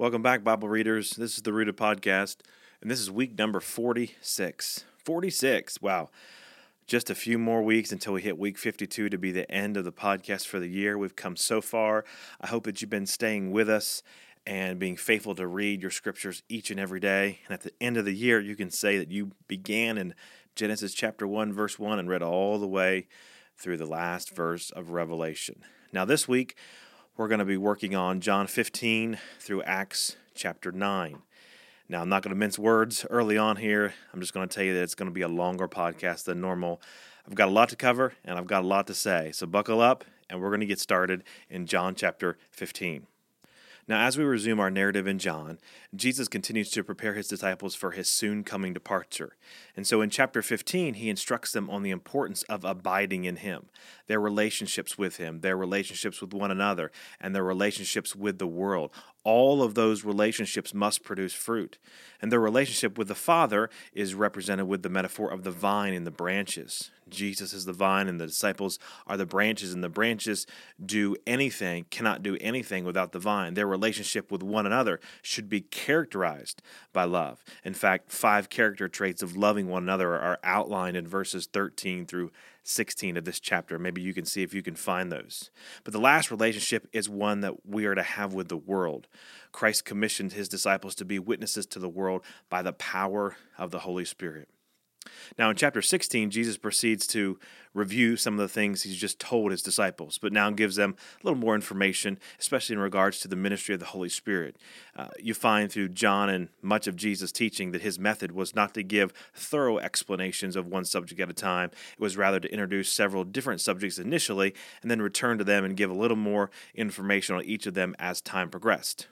Welcome back, Bible readers. This is the Rooted Podcast, and this is week number 46. 46. Wow. Just a few more weeks until we hit week 52 to be the end of the podcast for the year. We've come so far. I hope that you've been staying with us and being faithful to read your scriptures each and every day. And at the end of the year, you can say that you began in Genesis chapter 1, verse 1, and read all the way through the last verse of Revelation. Now, this week, we're going to be working on John 15 through Acts chapter 9. Now, I'm not going to mince words early on here. I'm just going to tell you that it's going to be a longer podcast than normal. I've got a lot to cover and I've got a lot to say. So, buckle up and we're going to get started in John chapter 15. Now, as we resume our narrative in John, Jesus continues to prepare his disciples for his soon coming departure. And so in chapter 15, he instructs them on the importance of abiding in him, their relationships with him, their relationships with one another, and their relationships with the world. All of those relationships must produce fruit. And their relationship with the Father is represented with the metaphor of the vine and the branches. Jesus is the vine, and the disciples are the branches, and the branches do anything, cannot do anything without the vine. Their relationship with one another should be characterized by love. In fact, five character traits of loving one another are outlined in verses 13 through 16 of this chapter. Maybe you can see if you can find those. But the last relationship is one that we are to have with the world. Christ commissioned his disciples to be witnesses to the world by the power of the Holy Spirit. Now, in chapter 16, Jesus proceeds to review some of the things he's just told his disciples, but now gives them a little more information, especially in regards to the ministry of the Holy Spirit. Uh, you find through John and much of Jesus' teaching that his method was not to give thorough explanations of one subject at a time, it was rather to introduce several different subjects initially and then return to them and give a little more information on each of them as time progressed.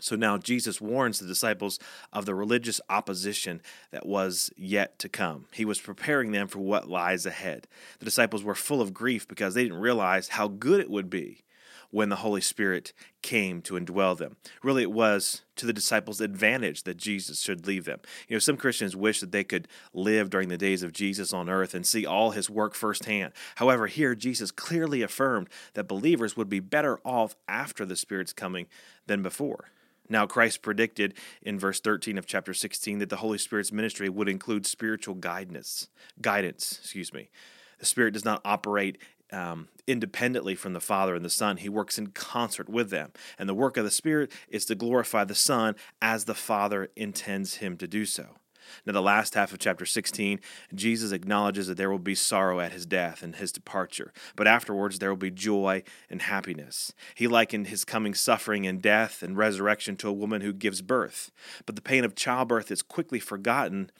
So now Jesus warns the disciples of the religious opposition that was yet to come. He was preparing them for what lies ahead. The disciples were full of grief because they didn't realize how good it would be when the Holy Spirit came to indwell them. Really, it was to the disciples' advantage that Jesus should leave them. You know, some Christians wish that they could live during the days of Jesus on earth and see all his work firsthand. However, here Jesus clearly affirmed that believers would be better off after the Spirit's coming than before. Now, Christ predicted in verse 13 of chapter 16 that the Holy Spirit's ministry would include spiritual guidance. Guidance, excuse me. The Spirit does not operate um, independently from the Father and the Son. He works in concert with them. And the work of the Spirit is to glorify the Son as the Father intends him to do so. Now, the last half of chapter 16, Jesus acknowledges that there will be sorrow at his death and his departure, but afterwards there will be joy and happiness. He likened his coming suffering and death and resurrection to a woman who gives birth, but the pain of childbirth is quickly forgotten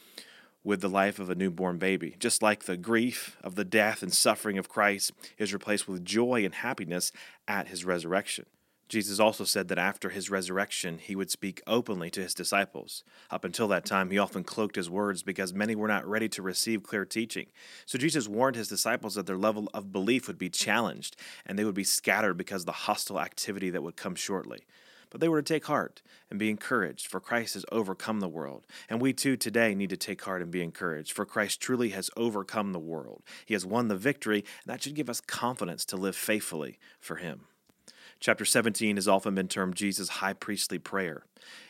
with the life of a newborn baby. Just like the grief of the death and suffering of Christ is replaced with joy and happiness at his resurrection. Jesus also said that after his resurrection, he would speak openly to his disciples. Up until that time, he often cloaked his words because many were not ready to receive clear teaching. So Jesus warned his disciples that their level of belief would be challenged and they would be scattered because of the hostile activity that would come shortly. But they were to take heart and be encouraged, for Christ has overcome the world. And we too today need to take heart and be encouraged, for Christ truly has overcome the world. He has won the victory, and that should give us confidence to live faithfully for Him. Chapter 17 has often been termed Jesus' high priestly prayer.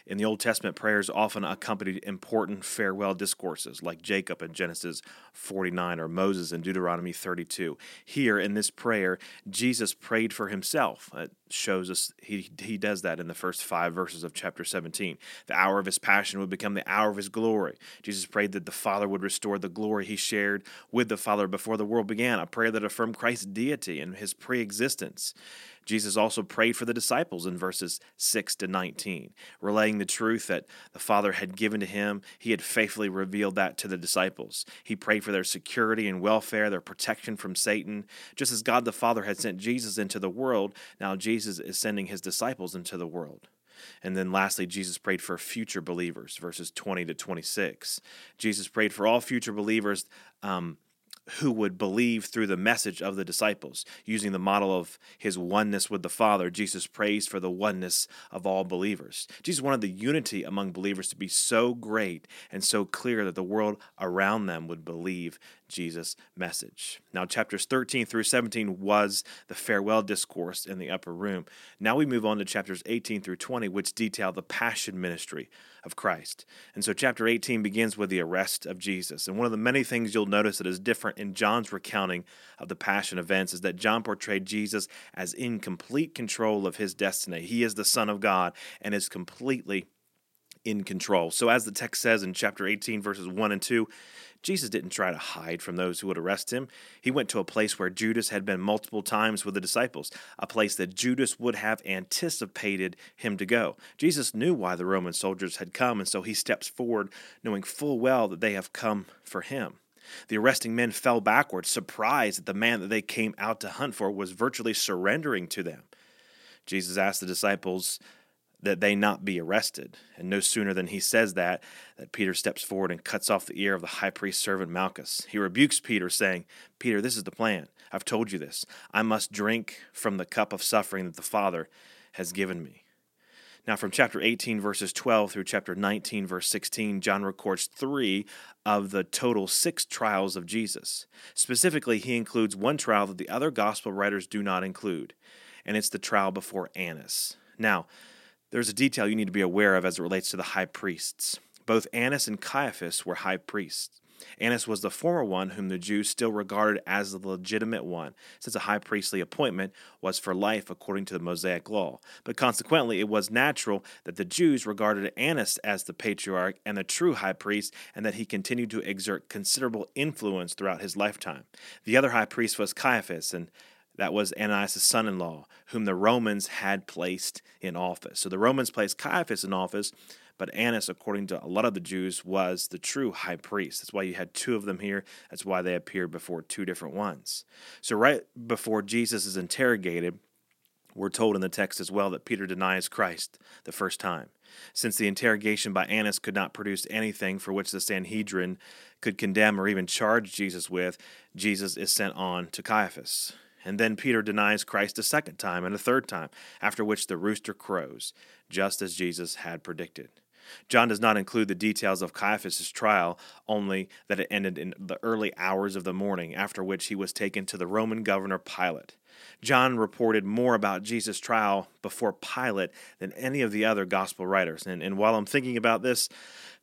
In the Old Testament, prayers often accompanied important farewell discourses, like Jacob in Genesis 49 or Moses in Deuteronomy 32. Here in this prayer, Jesus prayed for himself. It shows us he, he does that in the first five verses of chapter 17. The hour of his passion would become the hour of his glory. Jesus prayed that the Father would restore the glory he shared with the Father before the world began, a prayer that affirmed Christ's deity and his pre existence. Jesus also prayed for the disciples in verses 6 to 19, relaying the truth that the Father had given to him. He had faithfully revealed that to the disciples. He prayed for their security and welfare, their protection from Satan. Just as God the Father had sent Jesus into the world, now Jesus is sending his disciples into the world. And then lastly, Jesus prayed for future believers, verses 20 to 26. Jesus prayed for all future believers. Um, who would believe through the message of the disciples. Using the model of his oneness with the Father, Jesus prays for the oneness of all believers. Jesus wanted the unity among believers to be so great and so clear that the world around them would believe Jesus' message. Now, chapters 13 through 17 was the farewell discourse in the upper room. Now we move on to chapters 18 through 20, which detail the passion ministry of Christ. And so, chapter 18 begins with the arrest of Jesus. And one of the many things you'll notice that is different in John's recounting of the passion events is that John portrayed Jesus as in complete control of his destiny. He is the Son of God and is completely in control. So, as the text says in chapter 18, verses 1 and 2, Jesus didn't try to hide from those who would arrest him. He went to a place where Judas had been multiple times with the disciples, a place that Judas would have anticipated him to go. Jesus knew why the Roman soldiers had come, and so he steps forward, knowing full well that they have come for him. The arresting men fell backwards, surprised that the man that they came out to hunt for was virtually surrendering to them. Jesus asked the disciples that they not be arrested. And no sooner than he says that, that Peter steps forward and cuts off the ear of the high priest's servant Malchus. He rebukes Peter, saying, Peter, this is the plan. I've told you this. I must drink from the cup of suffering that the Father has given me. Now, from chapter 18, verses 12 through chapter 19, verse 16, John records three of the total six trials of Jesus. Specifically, he includes one trial that the other gospel writers do not include, and it's the trial before Annas. Now, there's a detail you need to be aware of as it relates to the high priests. Both Annas and Caiaphas were high priests. Annas was the former one whom the Jews still regarded as the legitimate one, since a high priestly appointment was for life according to the Mosaic law. But consequently, it was natural that the Jews regarded Annas as the patriarch and the true high priest, and that he continued to exert considerable influence throughout his lifetime. The other high priest was Caiaphas, and that was Ananias' son in law, whom the Romans had placed in office. So the Romans placed Caiaphas in office, but Annas, according to a lot of the Jews, was the true high priest. That's why you had two of them here. That's why they appeared before two different ones. So, right before Jesus is interrogated, we're told in the text as well that Peter denies Christ the first time. Since the interrogation by Annas could not produce anything for which the Sanhedrin could condemn or even charge Jesus with, Jesus is sent on to Caiaphas. And then Peter denies Christ a second time and a third time, after which the rooster crows, just as Jesus had predicted. John does not include the details of Caiaphas' trial, only that it ended in the early hours of the morning, after which he was taken to the Roman governor Pilate. John reported more about Jesus' trial before Pilate than any of the other gospel writers. And, and while I'm thinking about this,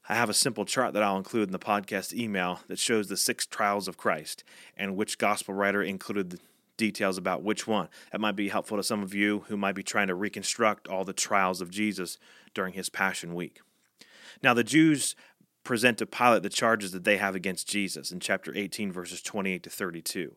I have a simple chart that I'll include in the podcast email that shows the six trials of Christ and which gospel writer included details about which one. That might be helpful to some of you who might be trying to reconstruct all the trials of Jesus during his Passion Week. Now, the Jews present to Pilate the charges that they have against Jesus in chapter 18, verses 28 to 32.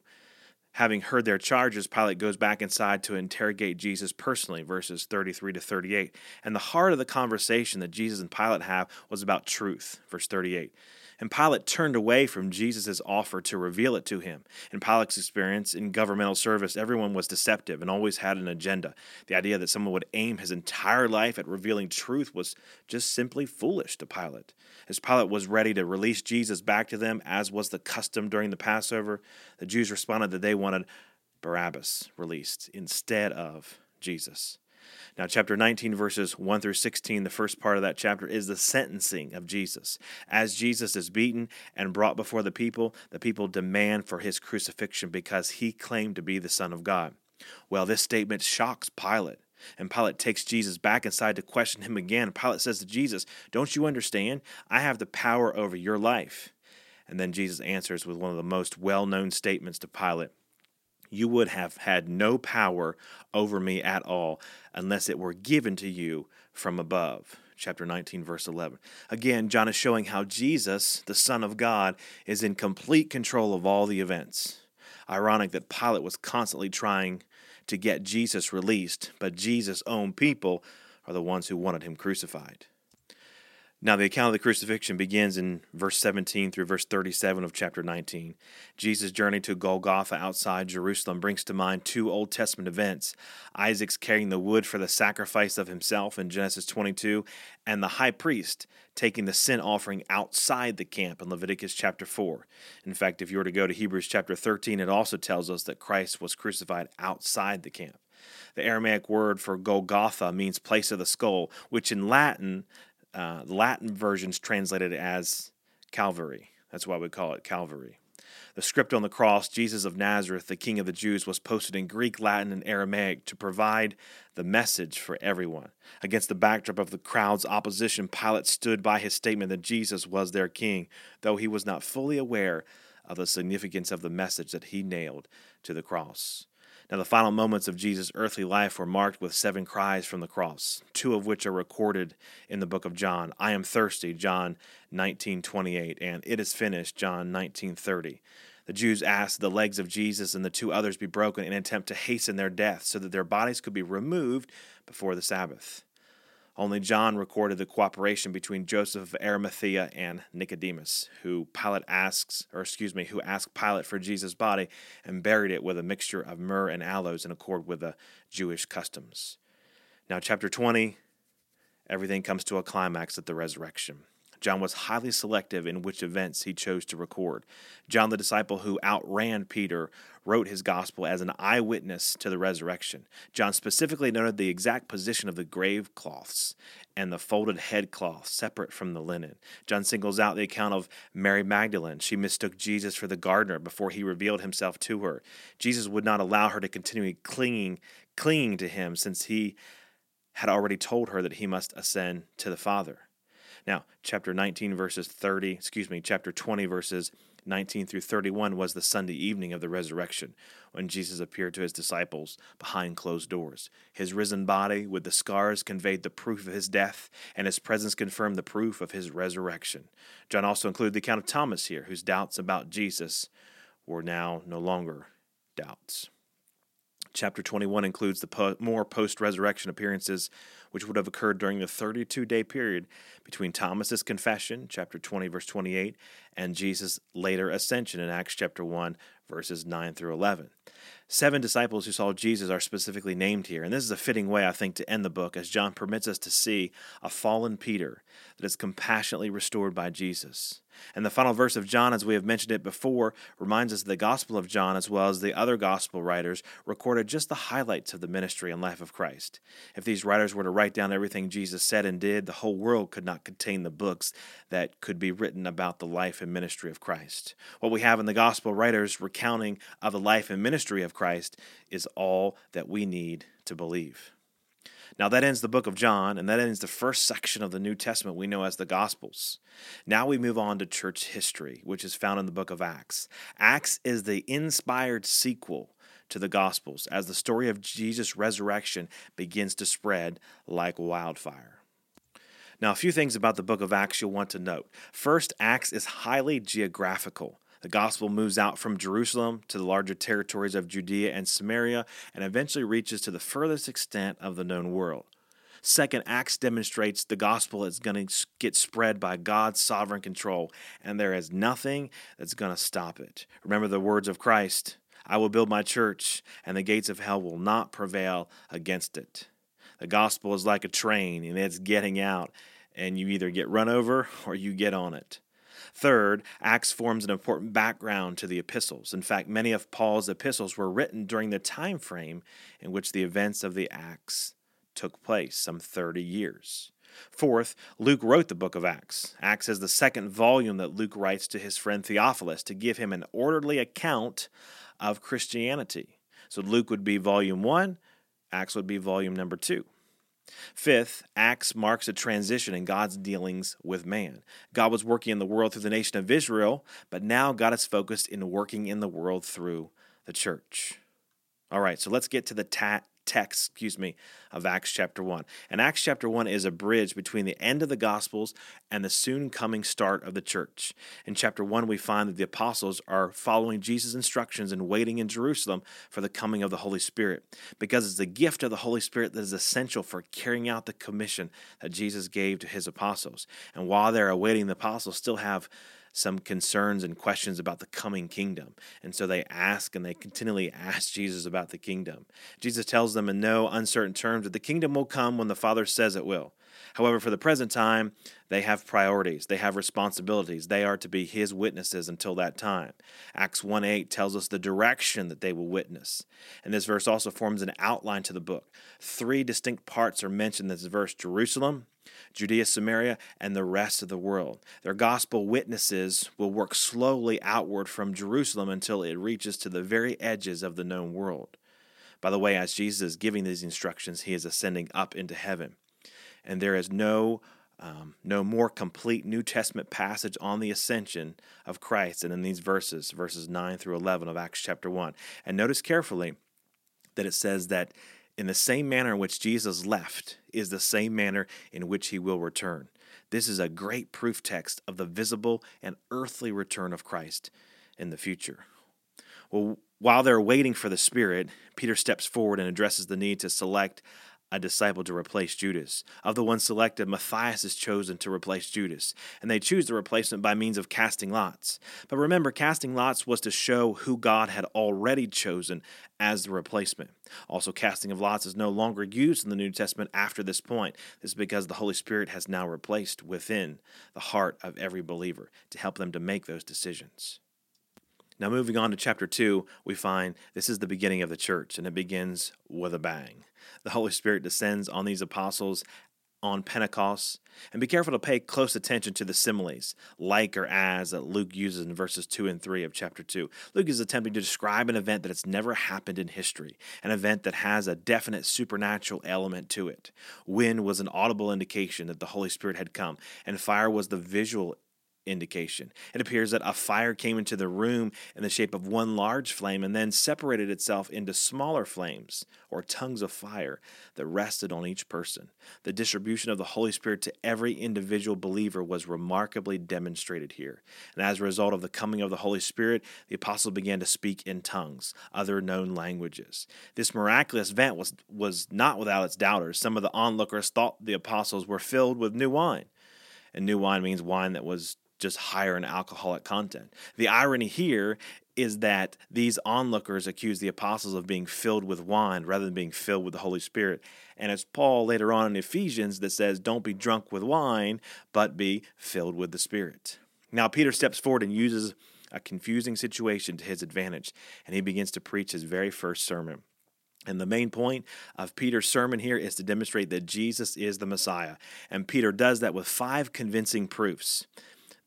Having heard their charges, Pilate goes back inside to interrogate Jesus personally, verses 33 to 38. And the heart of the conversation that Jesus and Pilate have was about truth, verse 38. And Pilate turned away from Jesus' offer to reveal it to him. In Pilate's experience in governmental service, everyone was deceptive and always had an agenda. The idea that someone would aim his entire life at revealing truth was just simply foolish to Pilate. As Pilate was ready to release Jesus back to them, as was the custom during the Passover, the Jews responded that they wanted Barabbas released instead of Jesus. Now, chapter 19, verses 1 through 16, the first part of that chapter is the sentencing of Jesus. As Jesus is beaten and brought before the people, the people demand for his crucifixion because he claimed to be the Son of God. Well, this statement shocks Pilate. And Pilate takes Jesus back inside to question him again. Pilate says to Jesus, Don't you understand? I have the power over your life. And then Jesus answers with one of the most well known statements to Pilate you would have had no power over me at all unless it were given to you from above. Chapter 19, verse 11. Again, John is showing how Jesus, the Son of God, is in complete control of all the events. Ironic that Pilate was constantly trying to get Jesus released, but Jesus' own people are the ones who wanted him crucified. Now, the account of the crucifixion begins in verse 17 through verse 37 of chapter 19. Jesus' journey to Golgotha outside Jerusalem brings to mind two Old Testament events Isaac's carrying the wood for the sacrifice of himself in Genesis 22, and the high priest taking the sin offering outside the camp in Leviticus chapter 4. In fact, if you were to go to Hebrews chapter 13, it also tells us that Christ was crucified outside the camp. The Aramaic word for Golgotha means place of the skull, which in Latin uh, Latin versions translated as Calvary. That's why we call it Calvary. The script on the cross, Jesus of Nazareth, the King of the Jews, was posted in Greek, Latin, and Aramaic to provide the message for everyone. Against the backdrop of the crowd's opposition, Pilate stood by his statement that Jesus was their king, though he was not fully aware of the significance of the message that he nailed to the cross. Now, the final moments of Jesus' earthly life were marked with seven cries from the cross, two of which are recorded in the book of John. I am thirsty, John 19:28, and it is finished, John 19:30. The Jews asked the legs of Jesus and the two others be broken in an attempt to hasten their death so that their bodies could be removed before the Sabbath. Only John recorded the cooperation between Joseph of Arimathea and Nicodemus, who Pilate asks, or excuse me, who asked Pilate for Jesus' body and buried it with a mixture of myrrh and aloes in accord with the Jewish customs. Now, chapter 20, everything comes to a climax at the resurrection. John was highly selective in which events he chose to record. John, the disciple who outran Peter, wrote his gospel as an eyewitness to the resurrection. John specifically noted the exact position of the grave cloths and the folded head cloth separate from the linen. John singles out the account of Mary Magdalene. She mistook Jesus for the gardener before he revealed himself to her. Jesus would not allow her to continue clinging clinging to him since he had already told her that he must ascend to the Father. Now, chapter 19, verses 30, excuse me, chapter 20, verses 19 through 31 was the Sunday evening of the resurrection when Jesus appeared to his disciples behind closed doors. His risen body with the scars conveyed the proof of his death, and his presence confirmed the proof of his resurrection. John also included the account of Thomas here, whose doubts about Jesus were now no longer doubts. Chapter 21 includes the po- more post resurrection appearances which would have occurred during the 32 day period between Thomas's confession, chapter 20, verse 28, and Jesus' later ascension in Acts chapter 1, verses 9 through 11. Seven disciples who saw Jesus are specifically named here, and this is a fitting way, I think, to end the book as John permits us to see a fallen Peter that is compassionately restored by Jesus. And the final verse of John, as we have mentioned it before, reminds us that the Gospel of John, as well as the other Gospel writers, recorded just the highlights of the ministry and life of Christ. If these writers were to write down everything Jesus said and did, the whole world could not contain the books that could be written about the life and ministry of Christ. What we have in the Gospel writers recounting of the life and ministry of Christ is all that we need to believe. Now, that ends the book of John, and that ends the first section of the New Testament we know as the Gospels. Now we move on to church history, which is found in the book of Acts. Acts is the inspired sequel to the Gospels as the story of Jesus' resurrection begins to spread like wildfire. Now, a few things about the book of Acts you'll want to note. First, Acts is highly geographical. The gospel moves out from Jerusalem to the larger territories of Judea and Samaria and eventually reaches to the furthest extent of the known world. Second, Acts demonstrates the gospel is going to get spread by God's sovereign control, and there is nothing that's going to stop it. Remember the words of Christ I will build my church, and the gates of hell will not prevail against it. The gospel is like a train, and it's getting out, and you either get run over or you get on it. Third, Acts forms an important background to the epistles. In fact, many of Paul's epistles were written during the time frame in which the events of the Acts took place, some 30 years. Fourth, Luke wrote the book of Acts. Acts is the second volume that Luke writes to his friend Theophilus to give him an orderly account of Christianity. So Luke would be volume one, Acts would be volume number two. Fifth, Acts marks a transition in God's dealings with man. God was working in the world through the nation of Israel, but now God is focused in working in the world through the church. All right, so let's get to the ta- text, excuse me, of Acts chapter 1. And Acts chapter 1 is a bridge between the end of the Gospels and the soon coming start of the church. In chapter 1, we find that the apostles are following Jesus' instructions and waiting in Jerusalem for the coming of the Holy Spirit, because it's the gift of the Holy Spirit that is essential for carrying out the commission that Jesus gave to his apostles. And while they're awaiting, the apostles still have some concerns and questions about the coming kingdom. And so they ask and they continually ask Jesus about the kingdom. Jesus tells them in no uncertain terms that the kingdom will come when the Father says it will. However, for the present time, they have priorities, they have responsibilities. They are to be his witnesses until that time. Acts 1 8 tells us the direction that they will witness. And this verse also forms an outline to the book. Three distinct parts are mentioned in this verse Jerusalem, Judea, Samaria, and the rest of the world. Their gospel witnesses will work slowly outward from Jerusalem until it reaches to the very edges of the known world. By the way, as Jesus is giving these instructions, he is ascending up into heaven. And there is no um, no more complete New Testament passage on the ascension of Christ than in these verses, verses 9 through 11 of Acts chapter 1. And notice carefully that it says that in the same manner in which Jesus left is the same manner in which he will return. This is a great proof text of the visible and earthly return of Christ in the future. Well, while they're waiting for the Spirit, Peter steps forward and addresses the need to select a disciple to replace Judas. Of the ones selected, Matthias is chosen to replace Judas, and they choose the replacement by means of casting lots. But remember, casting lots was to show who God had already chosen as the replacement. Also, casting of lots is no longer used in the New Testament after this point. This is because the Holy Spirit has now replaced within the heart of every believer to help them to make those decisions. Now, moving on to chapter 2, we find this is the beginning of the church, and it begins with a bang. The Holy Spirit descends on these apostles on Pentecost. And be careful to pay close attention to the similes, like or as, that Luke uses in verses 2 and 3 of chapter 2. Luke is attempting to describe an event that has never happened in history, an event that has a definite supernatural element to it. Wind was an audible indication that the Holy Spirit had come, and fire was the visual indication. It appears that a fire came into the room in the shape of one large flame and then separated itself into smaller flames, or tongues of fire, that rested on each person. The distribution of the Holy Spirit to every individual believer was remarkably demonstrated here. And as a result of the coming of the Holy Spirit, the apostles began to speak in tongues, other known languages. This miraculous event was, was not without its doubters. Some of the onlookers thought the apostles were filled with new wine. And new wine means wine that was just higher in alcoholic content. The irony here is that these onlookers accuse the apostles of being filled with wine rather than being filled with the Holy Spirit. And it's Paul later on in Ephesians that says, Don't be drunk with wine, but be filled with the Spirit. Now, Peter steps forward and uses a confusing situation to his advantage, and he begins to preach his very first sermon. And the main point of Peter's sermon here is to demonstrate that Jesus is the Messiah. And Peter does that with five convincing proofs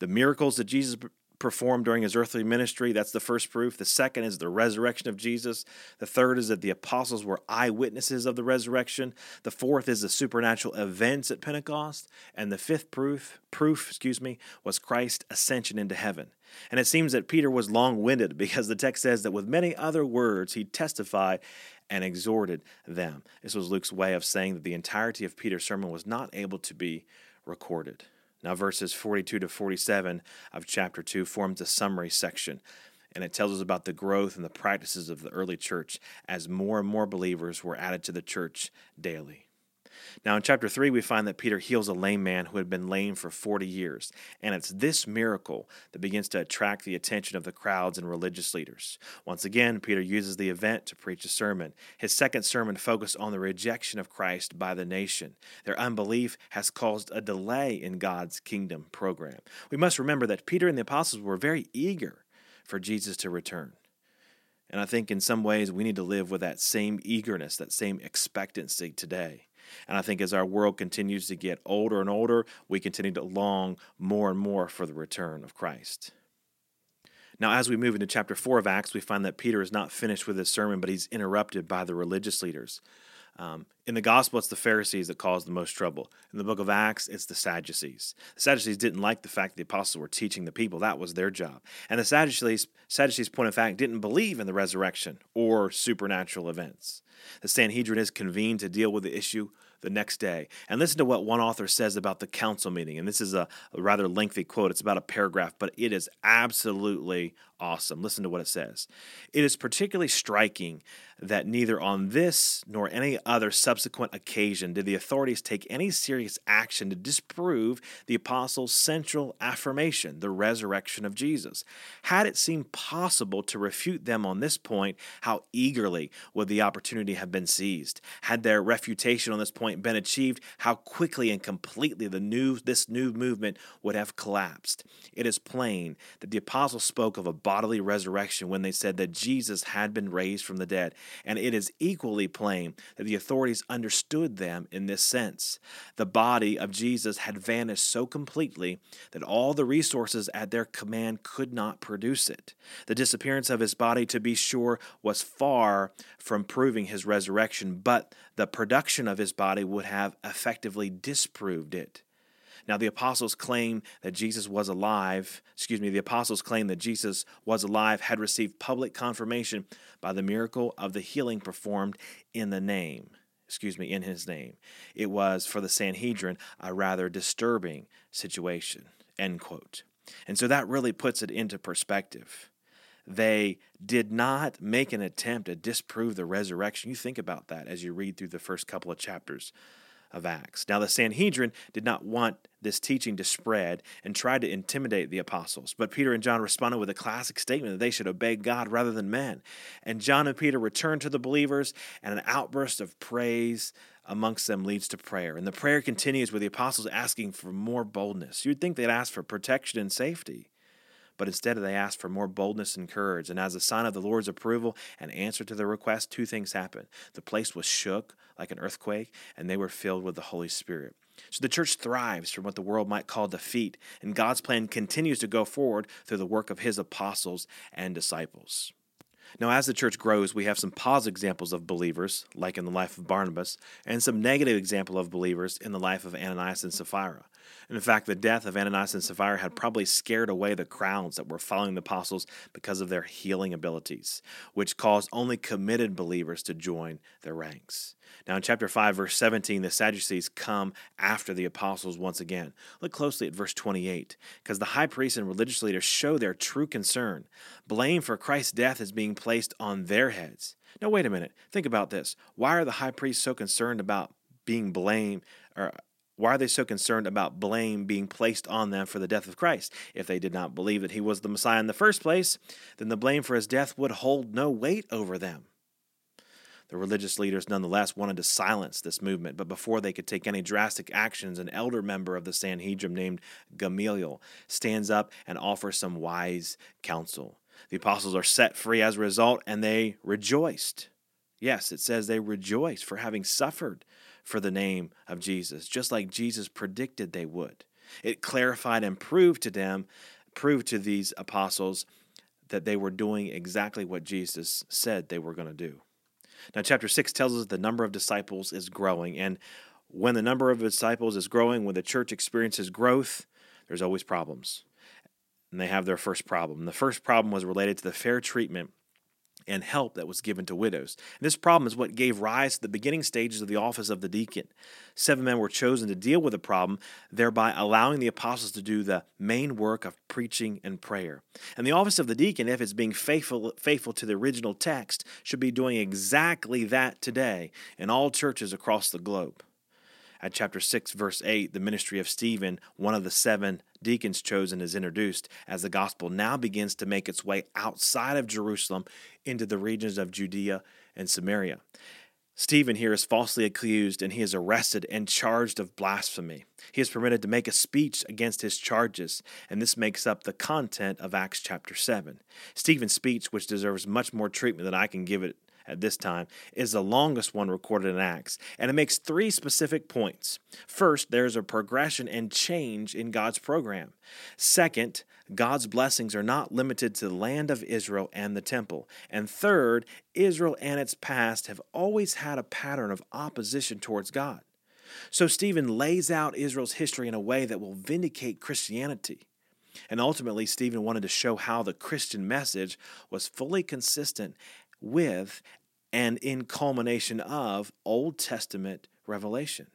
the miracles that Jesus performed during his earthly ministry. That's the first proof. The second is the resurrection of Jesus. The third is that the apostles were eyewitnesses of the resurrection. The fourth is the supernatural events at Pentecost. And the fifth proof, proof, excuse me, was Christ's ascension into heaven. And it seems that Peter was long-winded because the text says that with many other words he testified and exhorted them. This was Luke's way of saying that the entirety of Peter's sermon was not able to be recorded. Now, verses 42 to 47 of chapter 2 forms a summary section, and it tells us about the growth and the practices of the early church as more and more believers were added to the church daily. Now, in chapter 3, we find that Peter heals a lame man who had been lame for 40 years. And it's this miracle that begins to attract the attention of the crowds and religious leaders. Once again, Peter uses the event to preach a sermon. His second sermon focused on the rejection of Christ by the nation. Their unbelief has caused a delay in God's kingdom program. We must remember that Peter and the apostles were very eager for Jesus to return. And I think in some ways we need to live with that same eagerness, that same expectancy today. And I think as our world continues to get older and older, we continue to long more and more for the return of Christ. Now, as we move into chapter 4 of Acts, we find that Peter is not finished with his sermon, but he's interrupted by the religious leaders. Um, in the gospel, it's the Pharisees that cause the most trouble. In the book of Acts, it's the Sadducees. The Sadducees didn't like the fact that the apostles were teaching the people. That was their job. And the Sadducees, Sadducees, point of fact, didn't believe in the resurrection or supernatural events. The Sanhedrin is convened to deal with the issue the next day. And listen to what one author says about the council meeting. And this is a, rather lengthy quote, it's about a paragraph, but it is absolutely awesome. Listen to what it says. It is particularly striking that neither on this nor any other subsequent occasion did the authorities take any serious action to disprove the apostles' central affirmation, the resurrection of Jesus. Had it seemed possible to refute them on this point, how eagerly would the opportunity have been seized? Had their refutation on this point been achieved, how quickly and completely the new this new movement would have collapsed. It is plain that the apostles spoke of a bodily resurrection when they said that Jesus had been raised from the dead, and it is equally plain that the authorities understood them in this sense. The body of Jesus had vanished so completely that all the resources at their command could not produce it. The disappearance of his body, to be sure, was far from proving his resurrection, but the production of his body would have effectively disproved it. Now, the apostles claim that Jesus was alive. Excuse me, the apostles claim that Jesus was alive had received public confirmation by the miracle of the healing performed in the name. Excuse me, in his name. It was for the Sanhedrin a rather disturbing situation. End quote. And so that really puts it into perspective. They did not make an attempt to disprove the resurrection. You think about that as you read through the first couple of chapters of Acts. Now, the Sanhedrin did not want this teaching to spread and tried to intimidate the apostles, but Peter and John responded with a classic statement that they should obey God rather than men. And John and Peter returned to the believers, and an outburst of praise amongst them leads to prayer. And the prayer continues with the apostles asking for more boldness. You'd think they'd ask for protection and safety but instead they asked for more boldness and courage. And as a sign of the Lord's approval and answer to their request, two things happened. The place was shook like an earthquake, and they were filled with the Holy Spirit. So the church thrives from what the world might call defeat, and God's plan continues to go forward through the work of his apostles and disciples. Now, as the church grows, we have some positive examples of believers, like in the life of Barnabas, and some negative example of believers in the life of Ananias and Sapphira. And in fact, the death of Ananias and Sapphira had probably scared away the crowds that were following the apostles because of their healing abilities, which caused only committed believers to join their ranks. Now, in chapter 5, verse 17, the Sadducees come after the apostles once again. Look closely at verse 28, because the high priest and religious leaders show their true concern. Blame for Christ's death is being placed on their heads. Now, wait a minute. Think about this. Why are the high priests so concerned about being blamed or why are they so concerned about blame being placed on them for the death of Christ? If they did not believe that he was the Messiah in the first place, then the blame for his death would hold no weight over them. The religious leaders nonetheless wanted to silence this movement, but before they could take any drastic actions, an elder member of the Sanhedrin named Gamaliel stands up and offers some wise counsel. The apostles are set free as a result, and they rejoiced. Yes, it says they rejoiced for having suffered for the name of Jesus, just like Jesus predicted they would. It clarified and proved to them, proved to these apostles that they were doing exactly what Jesus said they were going to do. Now, chapter 6 tells us the number of disciples is growing. And when the number of disciples is growing, when the church experiences growth, there's always problems. And they have their first problem. The first problem was related to the fair treatment and help that was given to widows. And this problem is what gave rise to the beginning stages of the office of the deacon. Seven men were chosen to deal with the problem, thereby allowing the apostles to do the main work of preaching and prayer. And the office of the deacon, if it's being faithful, faithful to the original text, should be doing exactly that today in all churches across the globe at chapter 6, verse 8, the ministry of Stephen, one of the seven deacons chosen, is introduced as the gospel now begins to make its way outside of Jerusalem into the regions of Judea and Samaria. Stephen here is falsely accused and he is arrested and charged of blasphemy. He is permitted to make a speech against his charges, and this makes up the content of Acts chapter 7. Stephen's speech, which deserves much more treatment than I can give it at this time, is the longest one recorded in Acts, and it makes three specific points. First, there's a progression and change in God's program. Second, God's blessings are not limited to the land of Israel and the temple. And third, Israel and its past have always had a pattern of opposition towards God. So Stephen lays out Israel's history in a way that will vindicate Christianity. And ultimately, Stephen wanted to show how the Christian message was fully consistent with and in culmination of Old Testament revelation.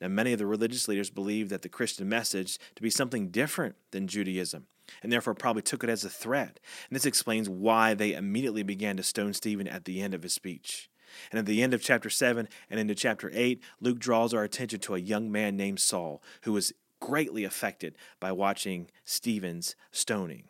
Now, many of the religious leaders believed that the Christian message to be something different than Judaism, and therefore probably took it as a threat. And this explains why they immediately began to stone Stephen at the end of his speech. And at the end of chapter 7 and into chapter 8, Luke draws our attention to a young man named Saul who was greatly affected by watching Stephen's stoning.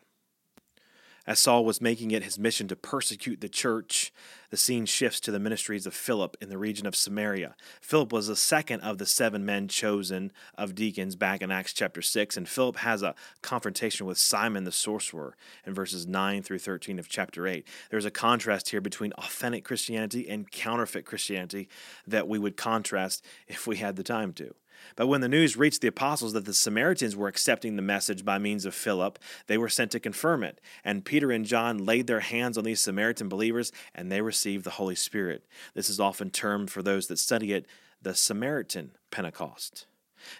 As Saul was making it his mission to persecute the church, the scene shifts to the ministries of Philip in the region of Samaria. Philip was the second of the seven men chosen of deacons back in Acts chapter 6, and Philip has a confrontation with Simon the sorcerer in verses 9 through 13 of chapter 8. There's a contrast here between authentic Christianity and counterfeit Christianity that we would contrast if we had the time to. But when the news reached the apostles that the Samaritans were accepting the message by means of Philip, they were sent to confirm it. And Peter and John laid their hands on these Samaritan believers, and they received the Holy Spirit. This is often termed, for those that study it, the Samaritan Pentecost.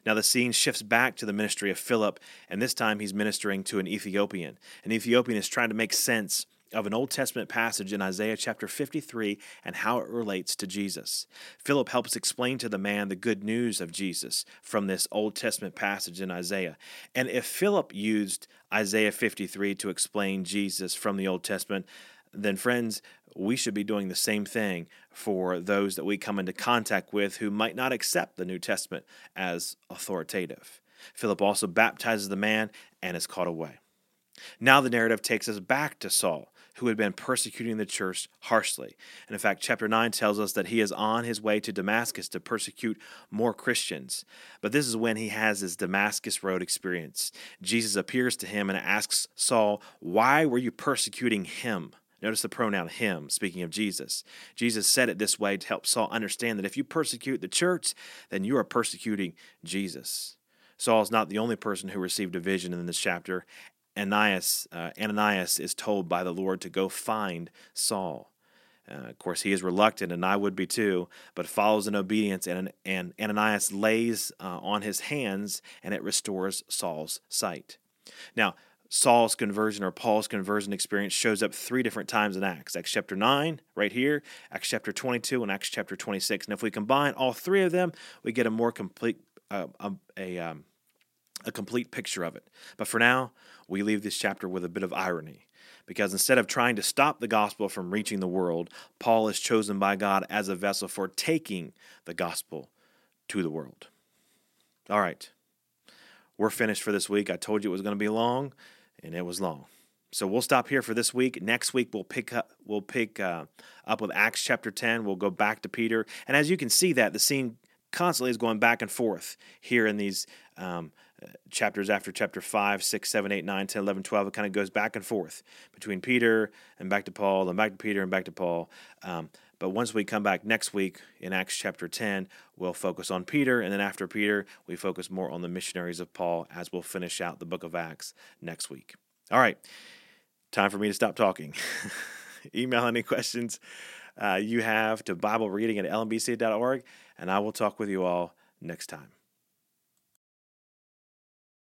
Now the scene shifts back to the ministry of Philip, and this time he's ministering to an Ethiopian. An Ethiopian is trying to make sense of an Old Testament passage in Isaiah chapter 53 and how it relates to Jesus. Philip helps explain to the man the good news of Jesus from this Old Testament passage in Isaiah. And if Philip used Isaiah 53 to explain Jesus from the Old Testament, then, friends, we should be doing the same thing for those that we come into contact with who might not accept the New Testament as authoritative. Philip also baptizes the man and is caught away. Now the narrative takes us back to Saul, who had been persecuting the church harshly. And in fact, chapter 9 tells us that he is on his way to Damascus to persecute more Christians. But this is when he has his Damascus Road experience. Jesus appears to him and asks Saul, Why were you persecuting him? Notice the pronoun him, speaking of Jesus. Jesus said it this way to help Saul understand that if you persecute the church, then you are persecuting Jesus. Saul is not the only person who received a vision in this chapter, Ananias, uh, Ananias is told by the Lord to go find Saul. Uh, of course, he is reluctant, and I would be too, but follows in obedience, and, and Ananias lays uh, on his hands, and it restores Saul's sight. Now, Saul's conversion or Paul's conversion experience shows up three different times in Acts Acts chapter 9, right here, Acts chapter 22, and Acts chapter 26. And if we combine all three of them, we get a more complete, uh, a, a um, a complete picture of it. But for now, we leave this chapter with a bit of irony. Because instead of trying to stop the gospel from reaching the world, Paul is chosen by God as a vessel for taking the gospel to the world. All right, we're finished for this week. I told you it was going to be long, and it was long. So we'll stop here for this week. Next week we'll pick up we'll pick uh, up with Acts chapter ten. We'll go back to Peter, and as you can see, that the scene constantly is going back and forth here in these um, chapters after chapter 5, 6, 7, 8, 9, 10, 11, 12. It kind of goes back and forth between Peter and back to Paul, and back to Peter and back to Paul. Um, but once we come back next week in Acts chapter 10, we'll focus on Peter. And then after Peter, we focus more on the missionaries of Paul as we'll finish out the book of Acts next week. All right, time for me to stop talking. Email any questions uh, you have to Bible reading at lmbc.org, and I will talk with you all next time.